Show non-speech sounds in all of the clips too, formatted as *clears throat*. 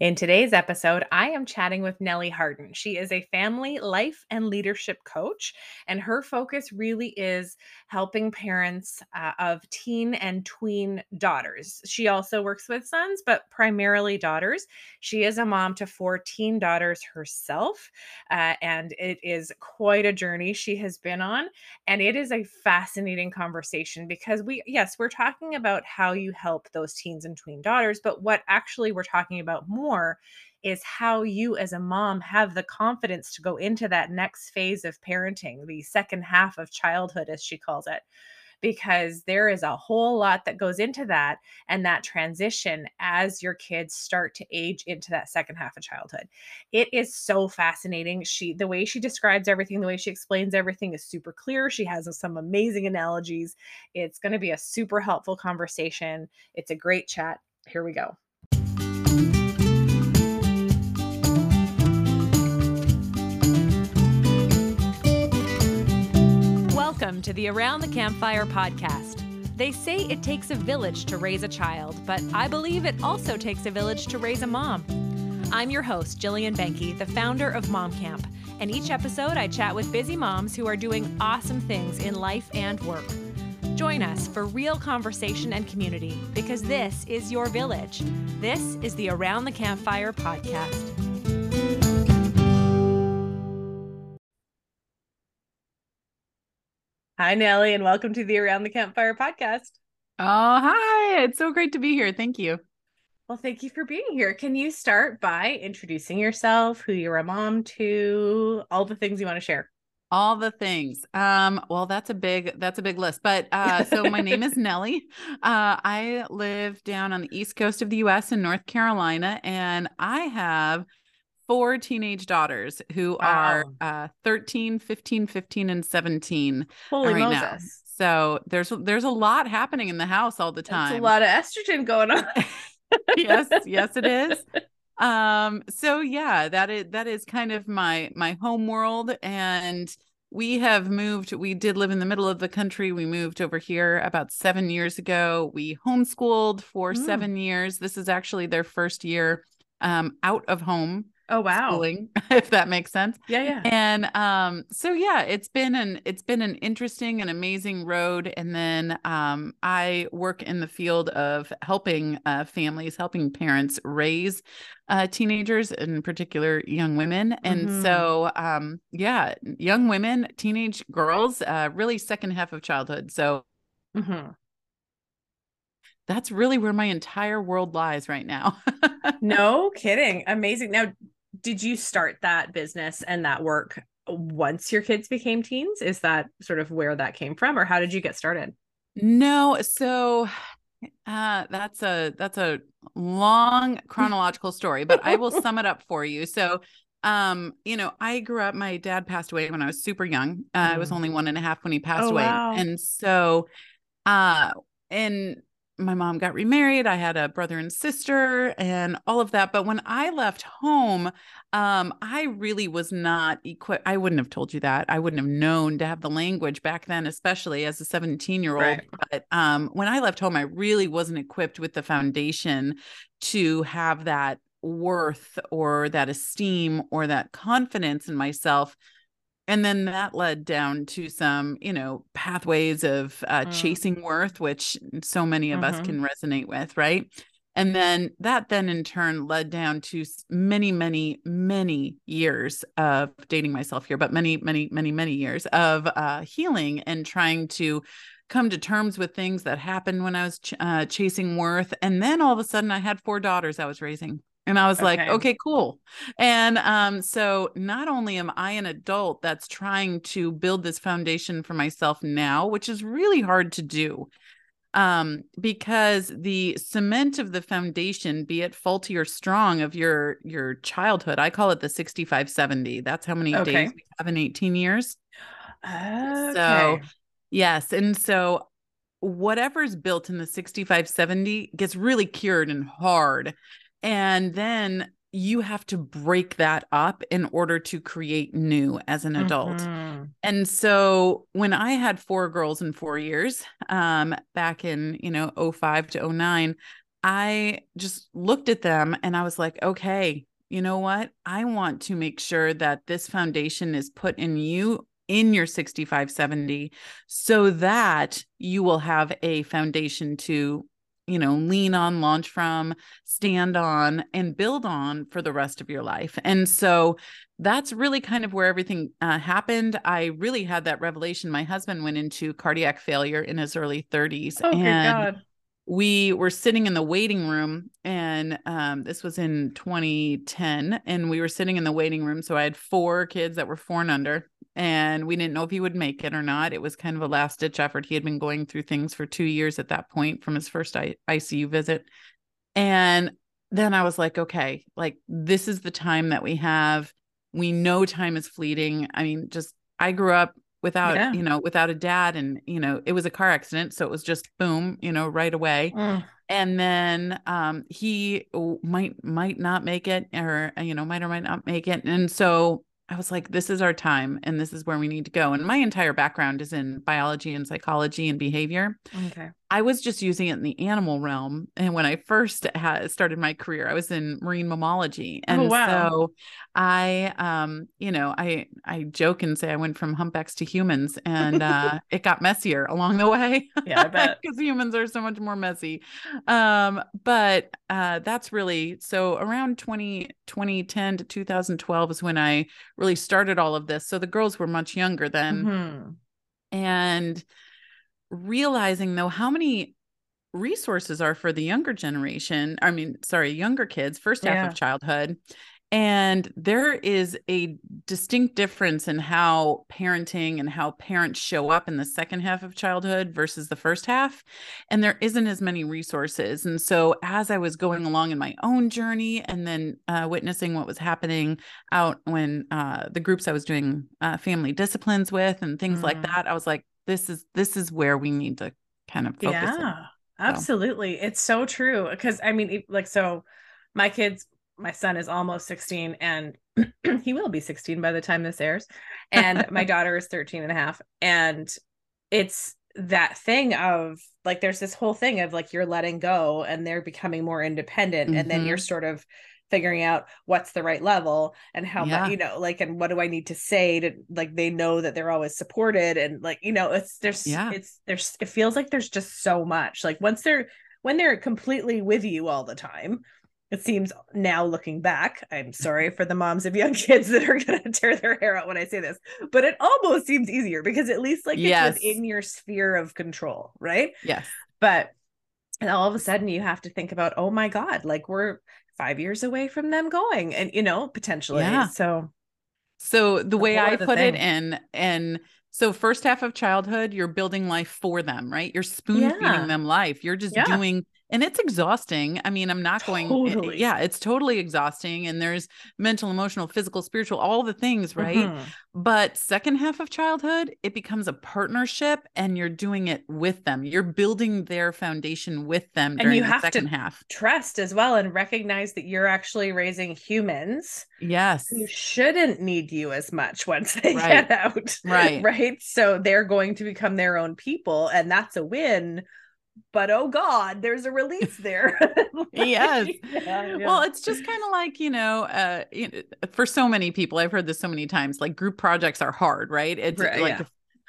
In today's episode, I am chatting with Nellie Harden. She is a family life and leadership coach, and her focus really is helping parents uh, of teen and tween daughters. She also works with sons, but primarily daughters. She is a mom to four teen daughters herself, uh, and it is quite a journey she has been on. And it is a fascinating conversation because we, yes, we're talking about how you help those teens and tween daughters, but what actually we're talking about more more is how you as a mom have the confidence to go into that next phase of parenting, the second half of childhood, as she calls it. Because there is a whole lot that goes into that and that transition as your kids start to age into that second half of childhood. It is so fascinating. She, the way she describes everything, the way she explains everything is super clear. She has some amazing analogies. It's going to be a super helpful conversation. It's a great chat. Here we go. To the Around the Campfire podcast. They say it takes a village to raise a child, but I believe it also takes a village to raise a mom. I'm your host, Jillian Benke, the founder of Mom Camp, and each episode I chat with busy moms who are doing awesome things in life and work. Join us for real conversation and community because this is your village. This is the Around the Campfire podcast. Hi, Nellie, and welcome to the Around the Campfire podcast. Oh, hi. It's so great to be here. Thank you. Well, thank you for being here. Can you start by introducing yourself, who you're a mom to, all the things you want to share? All the things. Um, well, that's a big that's a big list. But uh, so my name is *laughs* Nellie. Uh, I live down on the east coast of the US in North Carolina, and I have four teenage daughters who wow. are uh, 13, 15, 15, and 17 Holy right Moses. now. So there's there's a lot happening in the house all the time. That's a lot of estrogen going on. *laughs* yes, yes, it is. *laughs* Um, so yeah, that is that is kind of my my home world. And we have moved, we did live in the middle of the country. We moved over here about seven years ago. We homeschooled for mm. seven years. This is actually their first year um, out of home Oh wow. Schooling, *laughs* if that makes sense. Yeah, yeah. And um so yeah, it's been an it's been an interesting and amazing road and then um I work in the field of helping uh families, helping parents raise uh teenagers in particular young women. And mm-hmm. so um yeah, young women, teenage girls, uh really second half of childhood. So mm-hmm that's really where my entire world lies right now. *laughs* no kidding. Amazing. Now, did you start that business and that work once your kids became teens? Is that sort of where that came from or how did you get started? No, so uh that's a that's a long chronological story, but I will sum it up for you. So um you know i grew up my dad passed away when i was super young uh, mm. i was only one and a half when he passed oh, away wow. and so uh and my mom got remarried. I had a brother and sister and all of that. But when I left home, um, I really was not equipped. I wouldn't have told you that. I wouldn't have known to have the language back then, especially as a 17 year old. But um, when I left home, I really wasn't equipped with the foundation to have that worth or that esteem or that confidence in myself and then that led down to some you know pathways of uh, mm. chasing worth which so many of mm-hmm. us can resonate with right and then that then in turn led down to many many many years of dating myself here but many many many many years of uh, healing and trying to come to terms with things that happened when i was ch- uh, chasing worth and then all of a sudden i had four daughters i was raising and I was okay. like, okay, cool. And um, so not only am I an adult that's trying to build this foundation for myself now, which is really hard to do. Um, because the cement of the foundation, be it faulty or strong of your your childhood, I call it the 65 70. That's how many okay. days we have in 18 years. Okay. So yes. And so whatever's built in the 65 70 gets really cured and hard and then you have to break that up in order to create new as an adult. Mm-hmm. And so when I had four girls in 4 years, um back in, you know, 05 to 09, I just looked at them and I was like, okay, you know what? I want to make sure that this foundation is put in you in your 65 70 so that you will have a foundation to you know lean on launch from stand on and build on for the rest of your life. And so that's really kind of where everything uh, happened. I really had that revelation. My husband went into cardiac failure in his early 30s oh, and we were sitting in the waiting room and um, this was in 2010 and we were sitting in the waiting room. So i had four kids that were four and under and we didn't know if he would make it or not it was kind of a last ditch effort he had been going through things for two years at that point from his first I- icu visit and then i was like okay like this is the time that we have we know time is fleeting i mean just i grew up without yeah. you know without a dad and you know it was a car accident so it was just boom you know right away mm. and then um he might might not make it or you know might or might not make it and so I was like, this is our time and this is where we need to go. And my entire background is in biology and psychology and behavior. Okay. I was just using it in the animal realm. And when I first had started my career, I was in marine mammalogy. And oh, wow. so I, um, you know, I, I joke and say I went from humpbacks to humans and uh, *laughs* it got messier along the way. Yeah, I bet. *laughs* Because humans are so much more messy. Um, but uh, that's really, so around 20, 2010 to 2012 is when I really started all of this. So the girls were much younger then. Mm-hmm. And, realizing though how many resources are for the younger generation i mean sorry younger kids first half yeah. of childhood and there is a distinct difference in how parenting and how parents show up in the second half of childhood versus the first half. And there isn't as many resources. And so, as I was going along in my own journey and then uh, witnessing what was happening out when uh, the groups I was doing uh, family disciplines with and things mm. like that, I was like, this is this is where we need to kind of focus. Yeah, so. absolutely. It's so true. Because I mean, like, so my kids, my son is almost 16 and *clears throat* he will be 16 by the time this airs. And my *laughs* daughter is 13 and a half. And it's that thing of like, there's this whole thing of like, you're letting go and they're becoming more independent. Mm-hmm. And then you're mm-hmm. sort of figuring out what's the right level and how yeah. much you know like and what do i need to say to like they know that they're always supported and like you know it's there's yeah it's there's it feels like there's just so much like once they're when they're completely with you all the time it seems now looking back i'm sorry for the moms of young *laughs* kids that are going to tear their hair out when i say this but it almost seems easier because at least like yes. it's within your sphere of control right yes but and all of a sudden you have to think about oh my god like we're five years away from them going and you know potentially yeah. so so the way i put thing. it in and so first half of childhood you're building life for them right you're spoon feeding yeah. them life you're just yeah. doing and it's exhausting. I mean, I'm not going, totally. yeah, it's totally exhausting. And there's mental, emotional, physical, spiritual, all the things, right? Mm-hmm. But second half of childhood, it becomes a partnership and you're doing it with them. You're building their foundation with them and you have second to half. Trust as well and recognize that you're actually raising humans. Yes. Who shouldn't need you as much once they *laughs* right. get out. Right. Right. So they're going to become their own people. And that's a win but oh god there's a release there *laughs* yes *laughs* yeah, yeah. well it's just kind of like you know uh you know, for so many people i've heard this so many times like group projects are hard right it's right, like yeah.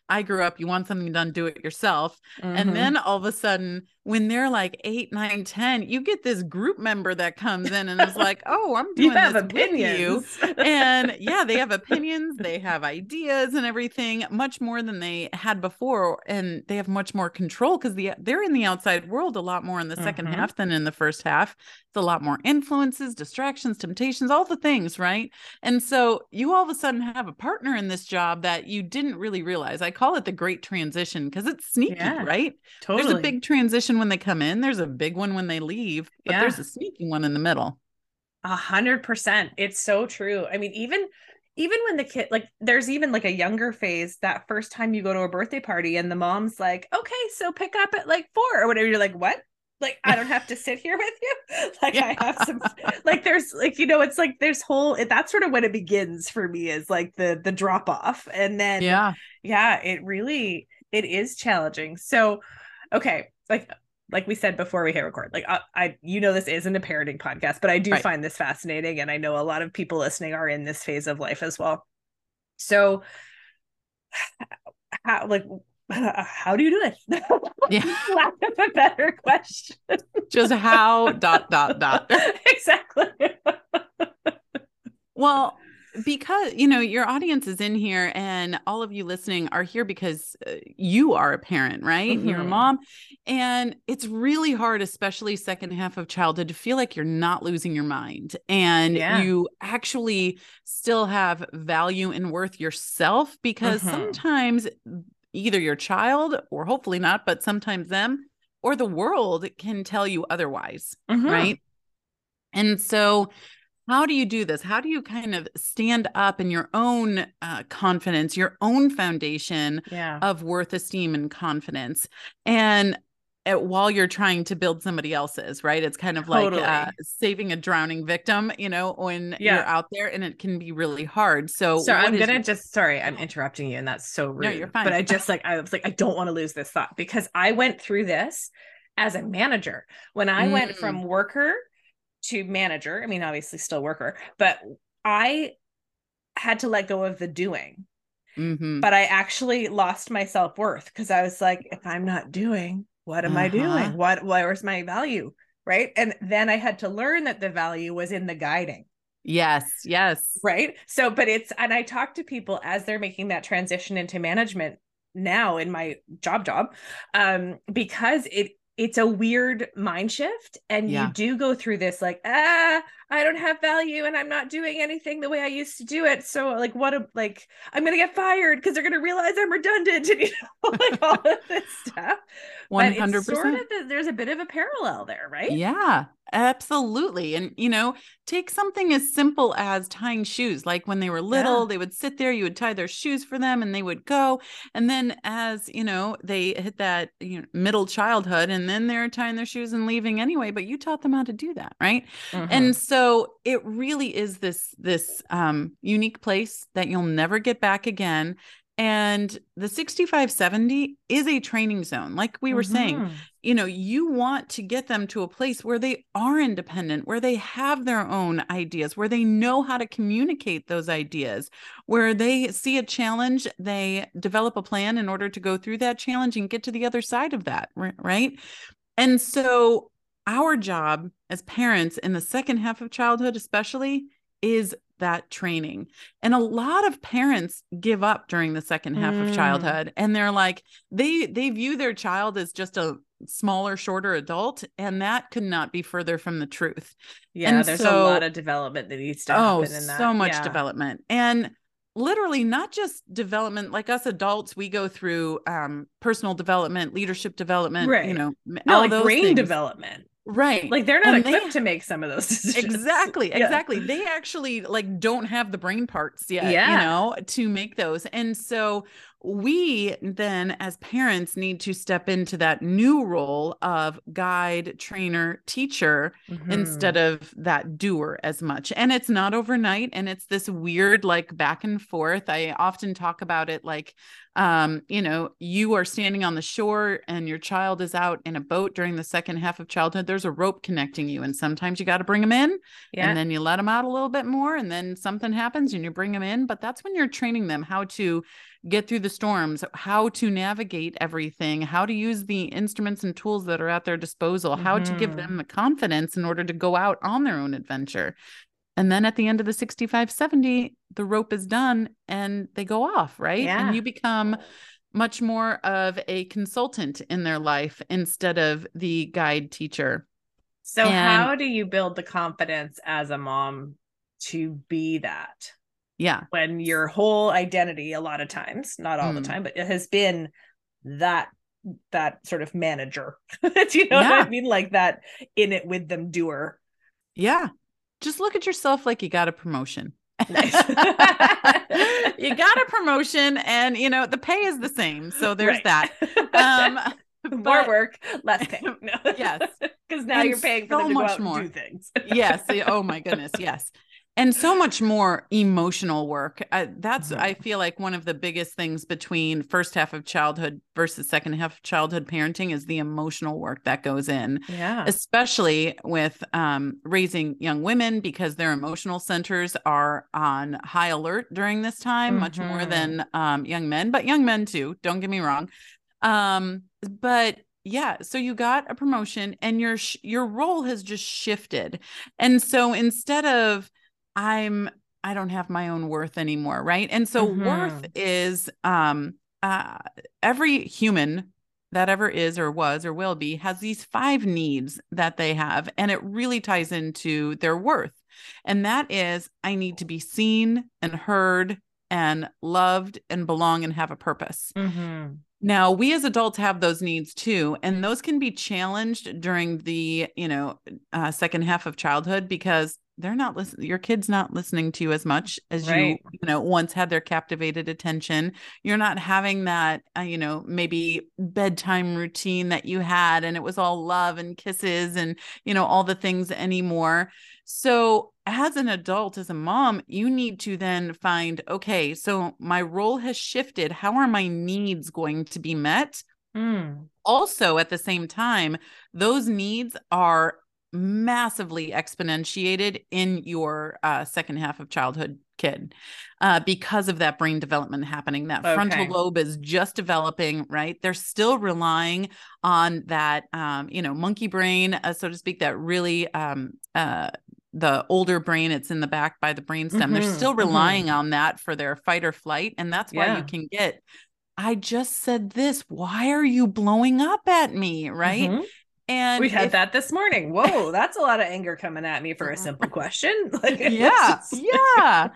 I grew up, you want something done, do it yourself. Mm-hmm. And then all of a sudden, when they're like eight, nine, ten, you get this group member that comes in and is like, Oh, I'm doing this opinions. with you. *laughs* and yeah, they have opinions, they have ideas and everything, much more than they had before. And they have much more control because the, they're in the outside world a lot more in the 2nd mm-hmm. half than in the first half. It's a lot more influences, distractions, temptations, all the things, right? And so you all of a sudden have a partner in this job that you didn't really realize. I call it the great transition because it's sneaky, yeah, right? Totally. There's a big transition when they come in, there's a big one when they leave, but yeah. there's a sneaky one in the middle. A hundred percent. It's so true. I mean, even even when the kid like there's even like a younger phase that first time you go to a birthday party and the mom's like okay so pick up at like four or whatever you're like what like i don't have to sit here with you *laughs* like yeah. i have some *laughs* like there's like you know it's like there's whole that's sort of when it begins for me is like the the drop off and then yeah yeah it really it is challenging so okay like like we said before we hit record, like I, I you know, this isn't a parenting podcast, but I do Right. find this fascinating, and I know a lot of people listening are in this phase of life as well. So, *sighs* how like *sighs* how do you do it? *laughs* Yeah. Lack of a better question. Just how dot dot dot. *laughs* exactly. *laughs* Well, because you know your audience is in here and all of you listening are here because uh, you are a parent, right? You're a Mhm. mom and it's really hard especially second half of childhood to feel like you're not losing your mind and Yeah. you actually still have value and worth yourself because Mhm. sometimes either your child or hopefully not, but sometimes them or the world can tell you otherwise Mhm. right? And so, how do you do this? How do you kind of stand up in your own uh, confidence, your own foundation Yeah. of worth, esteem, and confidence? And uh, while you're trying to build somebody else's, right? It's kind of like uh, saving a drowning victim, you know, when Yeah. you're out there and it can be really hard. So, So I'm gonna your- just sorry, I'm interrupting you, and that's so rude. No, you're fine. But I just like I was like, I don't want to lose this thought because I went through this as a manager. When I went Mm. from worker to manager, I mean, obviously still worker, but I had to let go of the doing. Mhm. But I actually lost my self-worth because I was like, if I'm not doing, what am I Uh-huh. doing? What where's my value? Right. And then I had to learn that the value was in the guiding yes, yes, right so but it's and i talk to people as they're making that transition into management now in my job job um because it it's a weird mind shift and Yeah. you do go through this like ah i don't have value and i'm not doing anything the way i used to do it. So like what a like i'm gonna get fired because they're gonna realize i'm redundant and *laughs* you know like *laughs* all of this stuff. One but it's sort of the, there's a bit of a parallel there right? Yeah, absolutely. And, you know, take something as simple as tying shoes. Like when they were little, Yeah. they would sit there, you would tie their shoes for them and they would go. And then as, you know, they hit that you know, middle childhood and then they're tying their shoes and leaving anyway, but you taught them how to do that, right? Mhm. And so it really is this this um unique place that you'll never get back again. And the 6570 is a training zone. Like we were saying, Mhm. you know, you want to get them to a place where they are independent, where they have their own ideas, where they know how to communicate those ideas, where they see a challenge, they develop a plan in order to go through that challenge and get to the other side of that, right? And so, our job as parents in the second half of childhood, especially, is that training. And a lot of parents give up during the second half of Mm. childhood and they're like they they view their child as just a smaller shorter adult and that could not be further from the truth. yeah and there's so- a lot of development that needs to Oh, happen in that so much Yeah. development. And literally not just development like us adults we go through um personal development leadership development Right. you know no all like brain things. development right like they're not And they- equipped to make some of those *laughs* decisions exactly Yeah. exactly they actually like don't have the brain parts yet Yeah. you know to make those and so we then as parents need to step into that new role of guide trainer teacher Mhm. instead of that doer as much. And it's not overnight and it's this weird like back and forth. I often talk about it like um you know you are standing on the shore and your child is out in a boat during the second half of childhood. There's a rope connecting you and sometimes you got to bring them in yeah. and then you let them out a little bit more and then something happens and you bring them in but that's when you're training them how to get through the storms how to navigate everything how to use the instruments and tools that are at their disposal how to give Mhm. them the confidence in order to go out on their own adventure and then at the end of the 65 70 the rope is done and they go off right Yeah. and you become much more of a consultant in their life instead of the guide teacher so and- how do you build the confidence as a mom to be that yeah when your whole identity a lot of times not all the Mm. time but it has been that that sort of manager *laughs* do you know what Yeah. i mean like that in it with them doer Yeah. Just look at yourself like you got a promotion. *laughs* Nice. *laughs* you got a promotion and you know the pay is the same. So there's Right. that. Um more but- work less pay no. Yes. because now And you're paying for so them to go much more. do things yes. Oh my goodness. Yes. And so much more emotional work uh, that's Mhm. i feel like one of the biggest things between first half of childhood versus second half of childhood parenting is the emotional work that goes in Yeah. especially with um, raising young women because their emotional centers are on high alert during this time much more Mhm. than um, young men but young men too don't get me wrong um, but yeah so you got a promotion and your sh- your role has just shifted and so instead of i'm i don't have my own worth anymore right and so worth Mhm. is um uh every human that ever is or was or will be has these five needs that they have and it really ties into their worth and that is i need to be seen and heard and loved and belong and have a purpose Mhm. now, we as adults have those needs too, and those can be challenged during the, you know, uh, second half of childhood because they're not listening. Your kid's not listening to you as much as you, you know, once had their captivated attention. You're not having that, uh, you know, maybe bedtime routine that you had, and it was all love and kisses and, you know, all the things anymore. So, as an adult, as a mom, you need to then find okay, so my role has shifted. How are my needs going to be met? Mm. Also, at the same time, those needs are massively exponentiated in your uh, second half of childhood kid uh, because of that brain development happening. That frontal lobe is just developing, right? They're still relying on that, um, you know, monkey brain, uh, so to speak, that really. Um, uh, the older brain, it's in the back by the brainstem. stem. They're Mhm, still mhm. relying on that for their fight or flight. And that's why Yeah. you can get I just said this. Why are you blowing up at me? Right. Mhm. And We had if- that this morning. Whoa, *laughs* that's a lot of anger coming at me for a uh-huh. simple question. *laughs* Like, yeah. just- Yeah.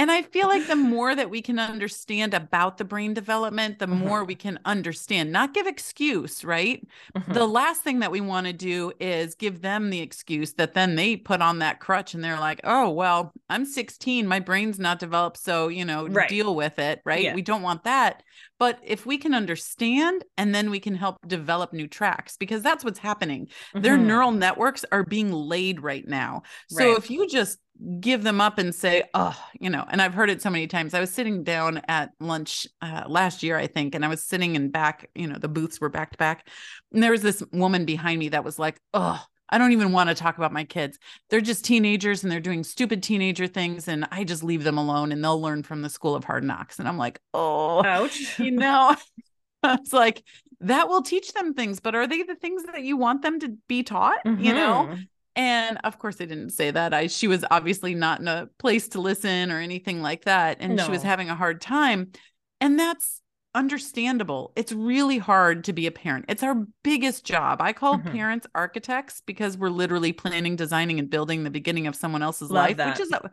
And I feel like the *laughs* more that we can understand about the brain development, the more Mhm. we can understand, not give excuse, right? The Mhm. last thing that we want to do is give them the excuse that then they put on that crutch and they're like, oh, well, I'm 16, my brain's not developed. So, you know, Right. deal with it, right? Yeah. We don't want that. But if we can understand and then we can help develop new tracks because that's what's happening. Their Mhm. neural networks are being laid right now. So Right. if you just give them up and say, oh, you know, and I've heard it so many times. I was sitting down at lunch uh, last year, I think, and I was sitting in back, you know, the booths were back to back. And there was this woman behind me that was like, oh, I don't even want to talk about my kids. They're just teenagers and they're doing stupid teenager things. And I just leave them alone and they'll learn from the school of hard knocks. And I'm like, oh, Ouch. you know, *laughs* it's like that will teach them things, but are they the things that you want them to be taught? You know? And of course, I didn't say that. I she was obviously not in a place to listen or anything like that, and she was having a hard time, and that's understandable. It's really hard to be a parent. It's our biggest job. I call Mhm. parents architects because we're literally planning, designing, and building the beginning of someone else's Love life, that. which is a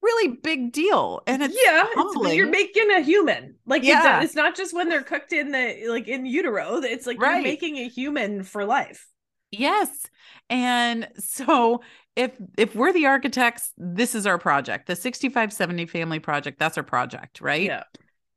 really big deal. And it's yeah, it's, you're making a human. Like Yeah. it's, it's not just when they're cooked in the like in utero. It's like Right. you're making a human for life. Yes. And so if if we're the architects, this is our project. The 6570 family project, that's our project, right? Yeah.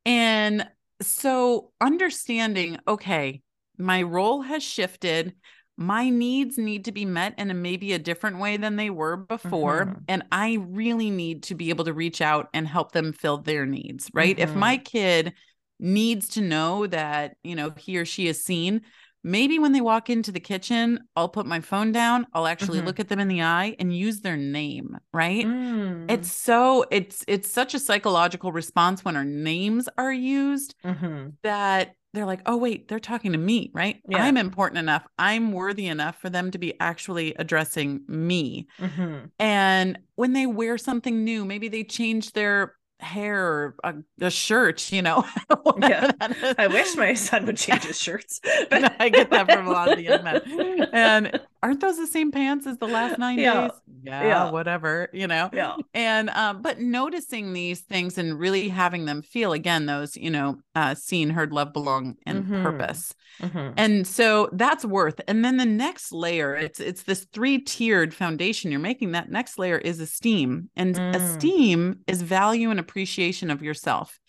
And so understanding, okay, my role has shifted. My needs need to be met in a maybe a different way than they were before. Mhm. And I really need to be able to reach out and help them fill their needs, right? If Mhm. my kid needs to know that, you know, he or she is seen, maybe when they walk into the kitchen, I'll put my phone down, I'll actually Mhm. look at them in the eye and use their name, right? Mm. It's so it's it's such a psychological response when our names are used Mhm. that they're like, "Oh wait, they're talking to me, right? Yeah. I'm important enough. I'm worthy enough for them to be actually addressing me." Mhm. And when they wear something new, maybe they change their hair or a, a shirt, you know. *laughs* Yeah. *laughs* I wish my son would change his *laughs* shirts. But I get that from a lot of the young men. And aren't those the same pants as the last nine Yeah. days? Yeah, Yeah. whatever, you know. yeah. And um, but noticing these things and really having them feel again those, you know, uh, seen, heard, love, belong, and Mhm. purpose. Mhm. And so that's worth. And then the next layer, it's it's this three-tiered foundation you're making. That next layer is esteem. And Mm. esteem is value and appreciation of yourself.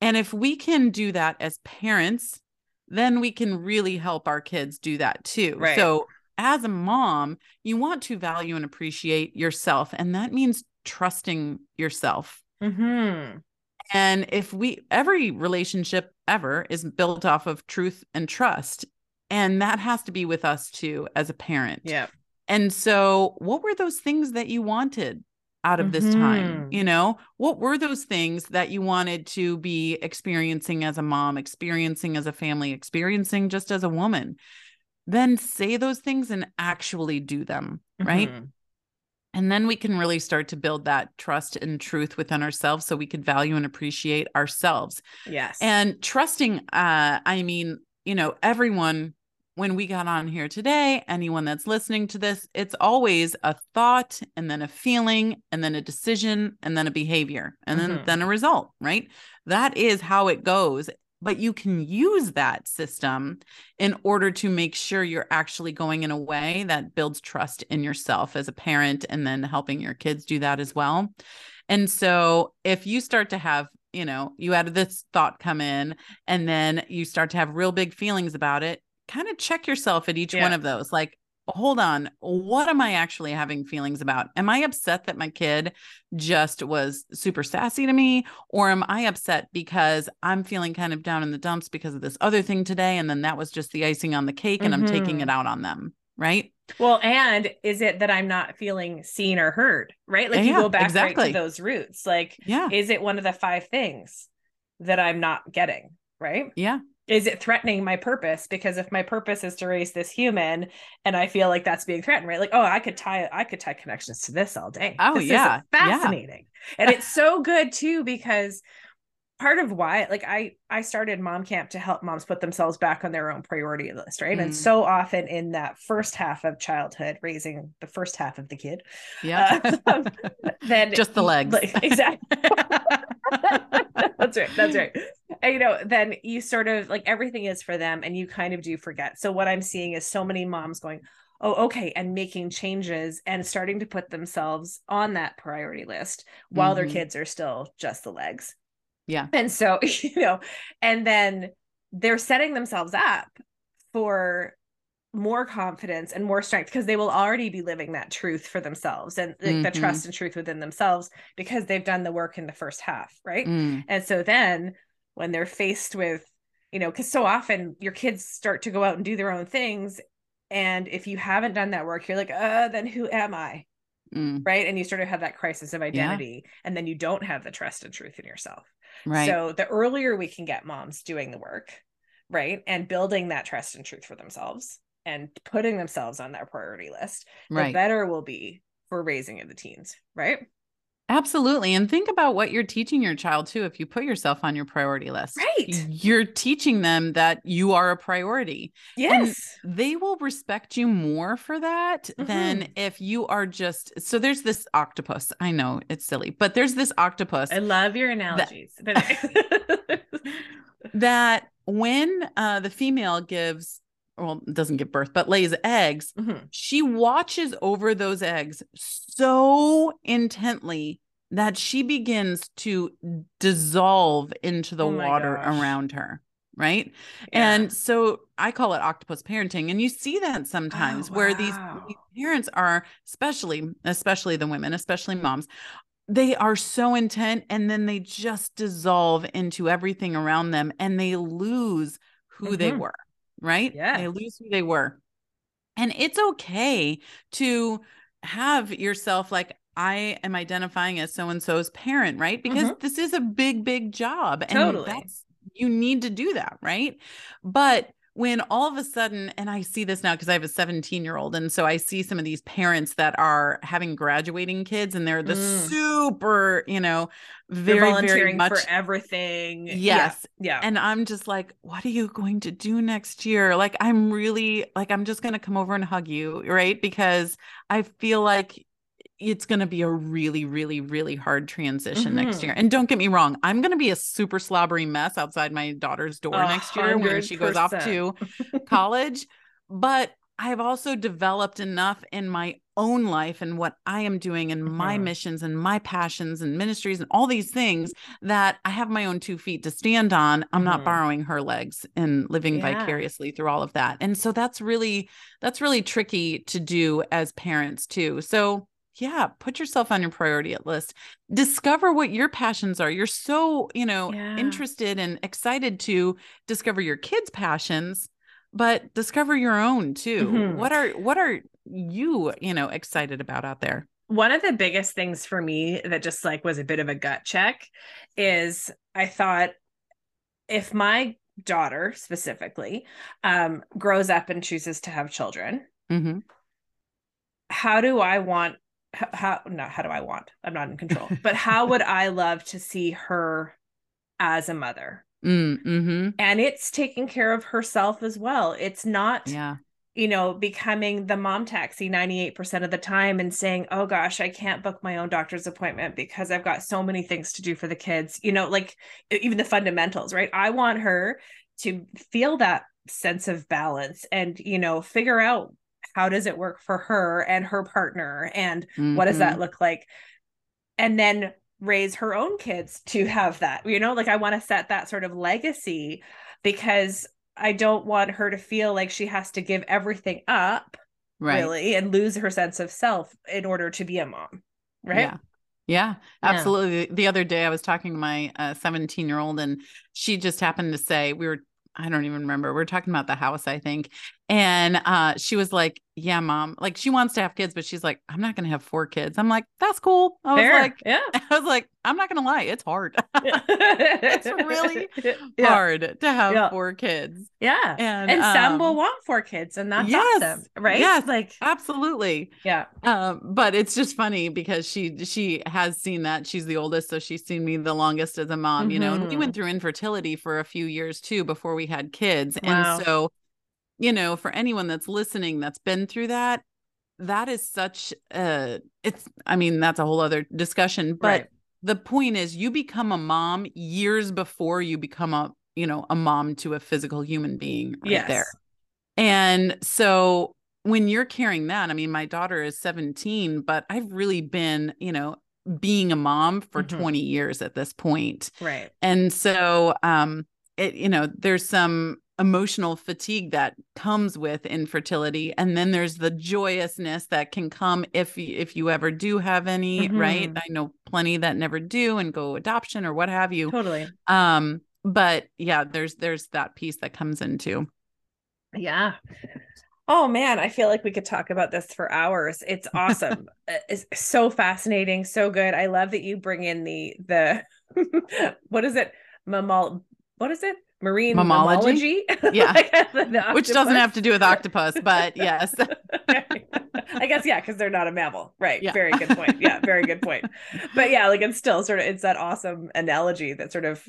And if we can do that as parents, then we can really help our kids do that too. Right. So as a mom, you want to value and appreciate yourself. And that means trusting yourself. Mm-hmm. And if we, every relationship ever is built off of truth and trust. And that has to be with us too, as a parent. Yeah. And so, what were those things that you wanted out of this time? Mhm. You know, what were those things that you wanted to be experiencing as a mom, experiencing as a family, experiencing just as a woman? Then say those things and actually do them, right? Mhm. And then we can really start to build that trust and truth within ourselves so we could value and appreciate ourselves. Yes. And trusting, uh, I mean, you know, everyone, when we got on here today, anyone that's listening to this, it's always a thought and then a feeling and then a decision and then a behavior and then, Mhm. then a result, right? That is how it goes. But you can use that system in order to make sure you're actually going in a way that builds trust in yourself as a parent and then helping your kids do that as well. And so if you start to have, you know, you had this thought come in and then you start to have real big feelings about it, kind of check yourself at each Yeah. one of those. Like, hold on, what am I actually having feelings about? Am I upset that my kid just was super sassy to me? Or am I upset because I'm feeling kind of down in the dumps because of this other thing today? And then that was just the icing on the cake and I'm taking it mm-hmm. out on them. Right. Well, and is it that I'm not feeling seen or heard? Right? Like you go back right to those roots. Like, Yeah. is it one of the five things that I'm not getting? Right? Yeah. Is it threatening my purpose? Because if my purpose is to raise this human and I feel like that's being threatened, right? Like, oh, I could tie I could tie connections to this all day. Oh, This is yeah. Yeah. fascinating. And it's so good too, because part of why like i i started mom camp to help moms put themselves back on their own priority list right Mm. and so often in that first half of childhood raising the first half of the kid Yeah. Um, *laughs* *laughs* then Just the legs. like, exactly *laughs* that's right that's right you know then you sort of like everything is for them and you kind of do forget so what i'm seeing is so many moms going oh okay and making changes and starting to put themselves on that priority list while their Mhm. kids are still just the legs Yeah. and so *laughs* you know and then they're setting themselves up for more confidence and more strength because they will already be living that truth for themselves and like, the Mhm. trust and truth within themselves because they've done the work in the first half right Mm. and so then when they're faced with, you know, because so often your kids start to go out and do their own things. And if you haven't done that work, you're like, uh, then who am I? Mm. Right. And you sort of have that crisis of identity. And then you don't have the trust and truth in yourself. Right. So the earlier we can get moms doing the work, right, and building that trust and truth for themselves and putting themselves on their priority list, the better will be for raising of the teens, right? Absolutely. And think about what you're teaching your child too. If you put yourself on your priority list, Right. You're teaching them that you are a priority. Yes. They will respect you more for that than Mhm. if you are just. So there's this octopus. I know it's silly, but there's this octopus I love your analogies. *laughs* that when uh, the female gives, well, doesn't give birth, but lays eggs, Mhm. she watches over those eggs so intently that she begins to dissolve into the Oh water gosh. around her. Right. Yeah. And so I call it octopus parenting. And you see that sometimes Oh, where these, wow. these parents are, especially, especially the women, especially moms, they are so intent and then they just dissolve into everything around them and they lose who they Mhm. were. Right. Yeah. They lose who they were. And it's okay to have yourself like, I am identifying as so and so's parent, right? Because this is a big, big job. And Mm-hmm. Totally. that's, you need to do that, right? But when all of a sudden, and I see this now because I have a 17 year old. And so I see some of these parents that are having graduating kids and they're the Mm. super, you know, They're very, very volunteering much. for everything. Yeah, Yes. Yeah. And I'm just like, what are you going to do next year? Like, I'm really like, I'm just going to come over and hug you, right? Because I feel like it's going to be a really, really, really hard transition next Mhm. year. And don't get me wrong, I'm going to be a super slobbery mess outside my daughter's door A next year when she goes off to *laughs* college. But I've also developed enough in my own life and what I am doing and my Mhm. missions and my passions and ministries and all these things that I have my own two feet to stand on. I'm not Mhm. borrowing her legs and living Yeah. vicariously through all of that. And so that's really that's really tricky to do as parents too. So yeah, put yourself on your priority list. Discover what your passions are. You're so, you know, Yeah. interested and excited to discover your kids' passions but discover your own too. Mhm. What are what are you, you know, excited about out there? one of the biggest things for me that just like was a bit of a gut check is I thought if my daughter specifically um grows up and chooses to have children Mm-hmm. how do I want how not how do I want I'm not in control but how would *laughs* I love to see her as a mother Mm-hmm. and it's taking care of herself as well it's not Yeah. you know, becoming the mom taxi 98% of the time and saying, oh gosh, I can't book my own doctor's appointment because I've got so many things to do for the kids, you know, like even the fundamentals, right? I want her to feel that sense of balance and, you know, figure out how does it work for her and her partner and what does that Mhm. look like? And then raise her own kids to have that, you know, like I want to set that sort of legacy because I don't want her to feel like she has to give everything up Right. really and lose her sense of self in order to be a mom. Right. Yeah. Yeah, Yeah. absolutely. The other day I was talking to my 17 year old and she just happened to say, we were, I don't even remember, we were talking about the house, I think. And uh, she was like, yeah, mom, like she wants to have kids, but she's like, I'm not going to have four kids. I'm like, that's cool. I was Fair. like, yeah. *laughs* I was like, I'm not going to lie. It's hard. *laughs* *laughs* it's really yeah. hard to have Yeah. four kids. Yeah. And, And, some will um, want four kids and that's yes, awesome. Right. yes. Like, Absolutely. yeah. Um, but it's just funny because she she has seen that she's the oldest, so she's seen me the longest as a mom, you know, and we Mhm. went through infertility for a few years too before we had kids. Wow. And so, you know, for anyone that's listening that's been through that, that is such a it's I mean, that's a whole other discussion. But Right. the point is you become a mom years before you become a, you know, a mom to a physical human being right yes. there. And so when you're carrying that, I mean, my daughter is 17, but I've really been, you know, being a mom for Mhm. 20 years at this point. Right. And so um it you know, there's some emotional fatigue that comes with infertility and then there's the joyousness that can come if if you ever do have any, right? Mhm. I know plenty that never do and go adoption or what have you. Totally. Um but yeah, there's there's that piece that comes into. Yeah. Oh man, I feel like we could talk about this for hours. It's awesome. *laughs* Uh, it's so fascinating, so good. I love that you bring in the the *laughs* what is it? Mammal what is it? Marine Mammalogy? mammalogy? *laughs* Yeah. Like, which doesn't have to do with octopus, but *laughs* yes. *laughs* I guess yeah, because they're not a mammal. Right. Yeah. Very good point. Yeah, very good point. But yeah, like it's still sort of it's that awesome analogy that sort of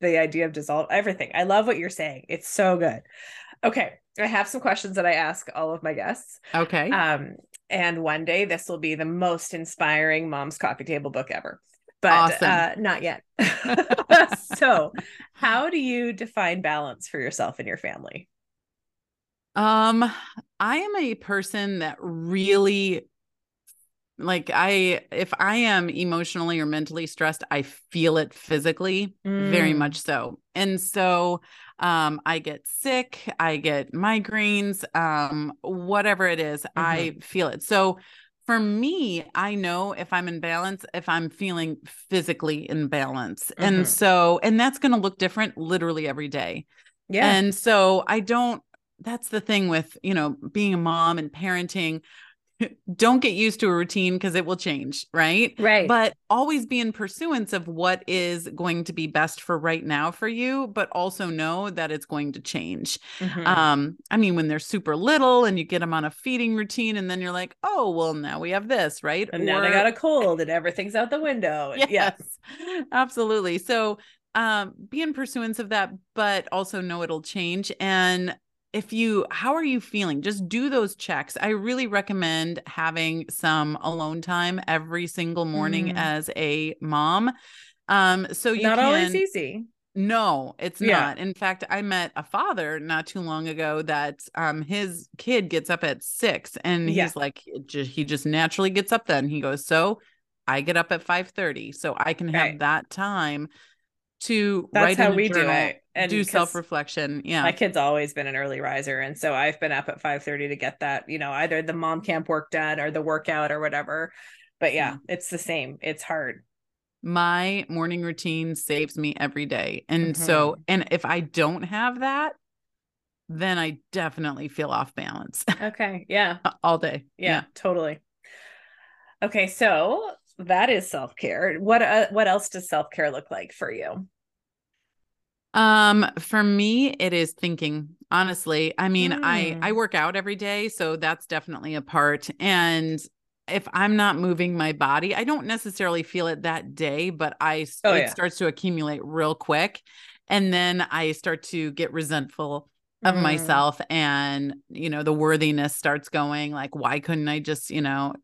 the idea of dissolve everything. I love what you're saying. It's so good. Okay. I have some questions that I ask all of my guests. Okay. Um, and one day this will be the most inspiring mom's coffee table book ever. But Awesome. uh, not yet. *laughs* *laughs* so, how do you define balance for yourself and your family? Um, I am a person that really like I if I am emotionally or mentally stressed, I feel it physically, very Mm. much so. And so um I get sick, I get migraines, um whatever it is, I feel it. So for me, I know if I'm in balance, if I'm feeling physically in balance. Mhm. And so and that's going to look different literally every day. Yeah. And so I don't, that's the thing with, you know, being a mom and parenting. Don't get used to a routine because it will change, right? right. But always be in pursuance of what is going to be best for right now for you, but also know that it's going to change. Mhm. Um, I mean, when they're super little and you get them on a feeding routine, and then you're like, oh, well, now we have this, right? and now they got a cold and everything's out the window. And- *laughs* yes, absolutely so um be in pursuance of that but also know it'll change and if you how are you feeling just do those checks i really recommend having some alone time every single morning Mm. as a mom um so you Not can always easy. No, it's Yeah. not. In fact, I met a father not too long ago that um his kid gets up at 6 and Yeah. he's like he just naturally gets up then. He goes, "So, I get up at 5:30 so I can have Right. that time to That's write how we do journal, it. And do self-reflection." Yeah. My kid's always been an early riser. And so I've been up at 5:30 to get that, you know, either the mom camp work done or the workout or whatever. But yeah, it's the same. It's hard. my morning routine saves me every day. And so, Mm-hmm. and if I don't have that, then I definitely feel off balance *laughs* Okay. Yeah. all day. Yeah, totally. Okay, so that is self-care. What uh, what else does self-care look like for you? Um, for me, it is thinking. Honestly, I mean, I I Mm. work out every day, so that's definitely a part. And if I'm not moving my body, I don't necessarily feel it that day, but I Oh, it yeah. starts to accumulate real quick, and then I start to get resentful of Mm. myself, and you know, the worthiness starts going. Like, why couldn't I just, you know,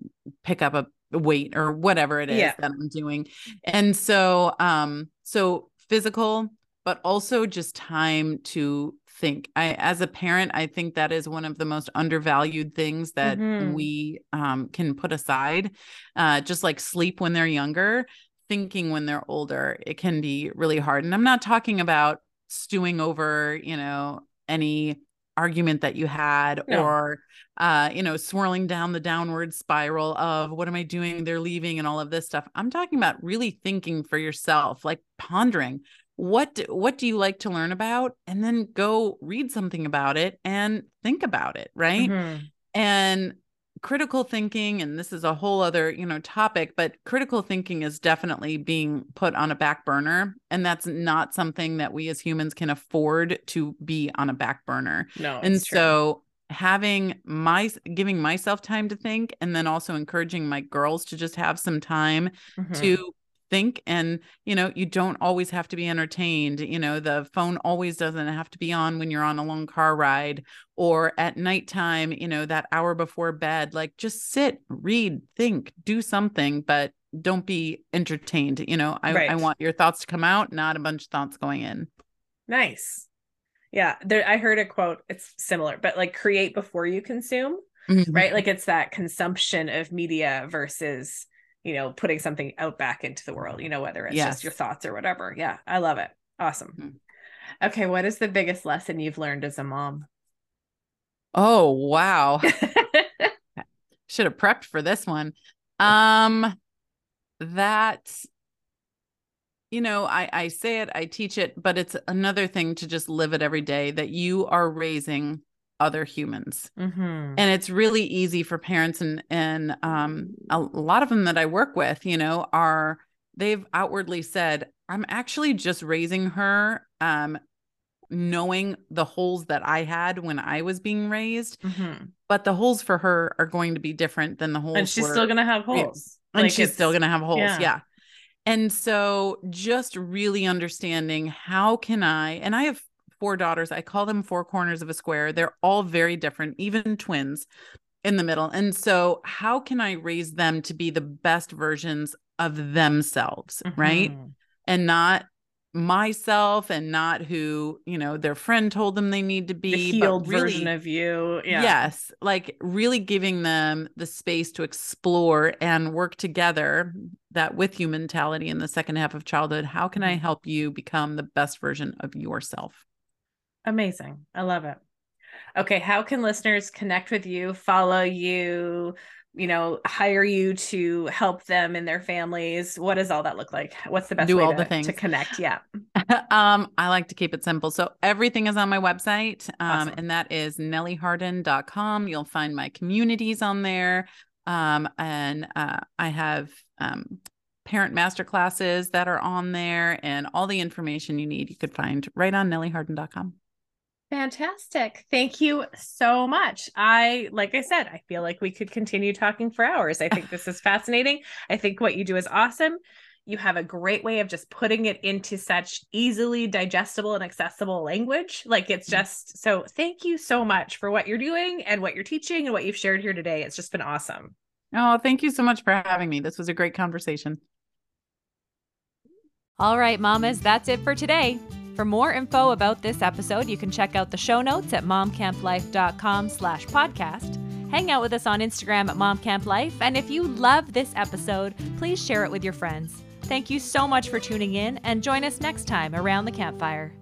pick up a weight or whatever it is Yeah. that I'm doing? And so, um, so physical but also just time to think. I as a parent, I think that is one of the most undervalued things that Mhm. we um, can put aside. Uh, just like sleep when they're younger, thinking when they're older, it can be really hard. And I'm not talking about stewing over, you know, any argument that you had No. or uh you know swirling down the downward spiral of what am i doing they're leaving and all of this stuff i'm talking about really thinking for yourself like pondering what what do you like to learn about and then go read something about it and think about it right Mhm. and critical thinking and this is a whole other you know topic but critical thinking is definitely being put on a back burner and that's not something that we as humans can afford to be on a back burner No, and so having my giving myself time to think and then also encouraging my girls to just have some time Mhm. to think and you know you don't always have to be entertained you know the phone always doesn't have to be on when you're on a long car ride or at nighttime you know that hour before bed like just sit read think do something but don't be entertained you know i, I want your thoughts to come out not a bunch of thoughts going in Nice. Yeah, there I heard a quote, it's similar, but like create before you consume, Mm-hmm. right? Like it's that consumption of media versus, you know, putting something out back into the world, you know, whether it's just your thoughts or whatever. Yeah, I love it. Awesome. Mhm. Okay, what is the biggest lesson you've learned as a mom? oh wow *laughs* should have prepped for this one um that you know i i say it i teach it but it's another thing to just live it every day that you are raising other humans Mhm. and it's really easy for parents and and um a lot of them that i work with you know are they've outwardly said i'm actually just raising her um knowing the holes that i had when i was being raised Mhm. but the holes for her are going to be different than the holes And she's were- still gonna have yeah. holes. and Like, she's still going to have holes yeah. yeah. and so just really understanding how can i and i have four daughters i call them four corners of a square they're all very different even twins in the middle and so how can i raise them to be the best versions of themselves right Mhm. and not myself and not who you know their friend told them they need to be The healed really- version of you. Yeah. Yes, like really giving them the space to explore and work together. That with you mentality in the second half of childhood, how can I Mhm. help you become the best version of yourself? Amazing. I love it. Okay, how can listeners connect with you, follow you, you know, hire you to help them in their families? What does all that look like? What's the best Do way all to, the to connect? Yeah. *laughs* um, I like to keep it simple. So everything is on my website. Um, Awesome. and that is nellieharden.com. You'll find my communities on there. Um, and uh, I have um parent master classes that are on there and all the information you need you could find right on nellieharden.com. Fantastic. Thank you so much. I, like I said, I feel like we could continue talking for hours. I think this is fascinating. I think what you do is awesome. You have a great way of just putting it into such easily digestible and accessible language. Like it's mm-hmm. just so thank you so much for what you're doing and what you're teaching and what you've shared here today. It's just been awesome. Oh, thank you so much for having me. This was a great conversation. All right, mamas, that's it for today. For more info about this episode, you can check out the show notes at momcamplife.com slash podcast. Hang out with us on Instagram at momcamplife, and if you love this episode, please share it with your friends. Thank you so much for tuning in, and join us next time around the campfire.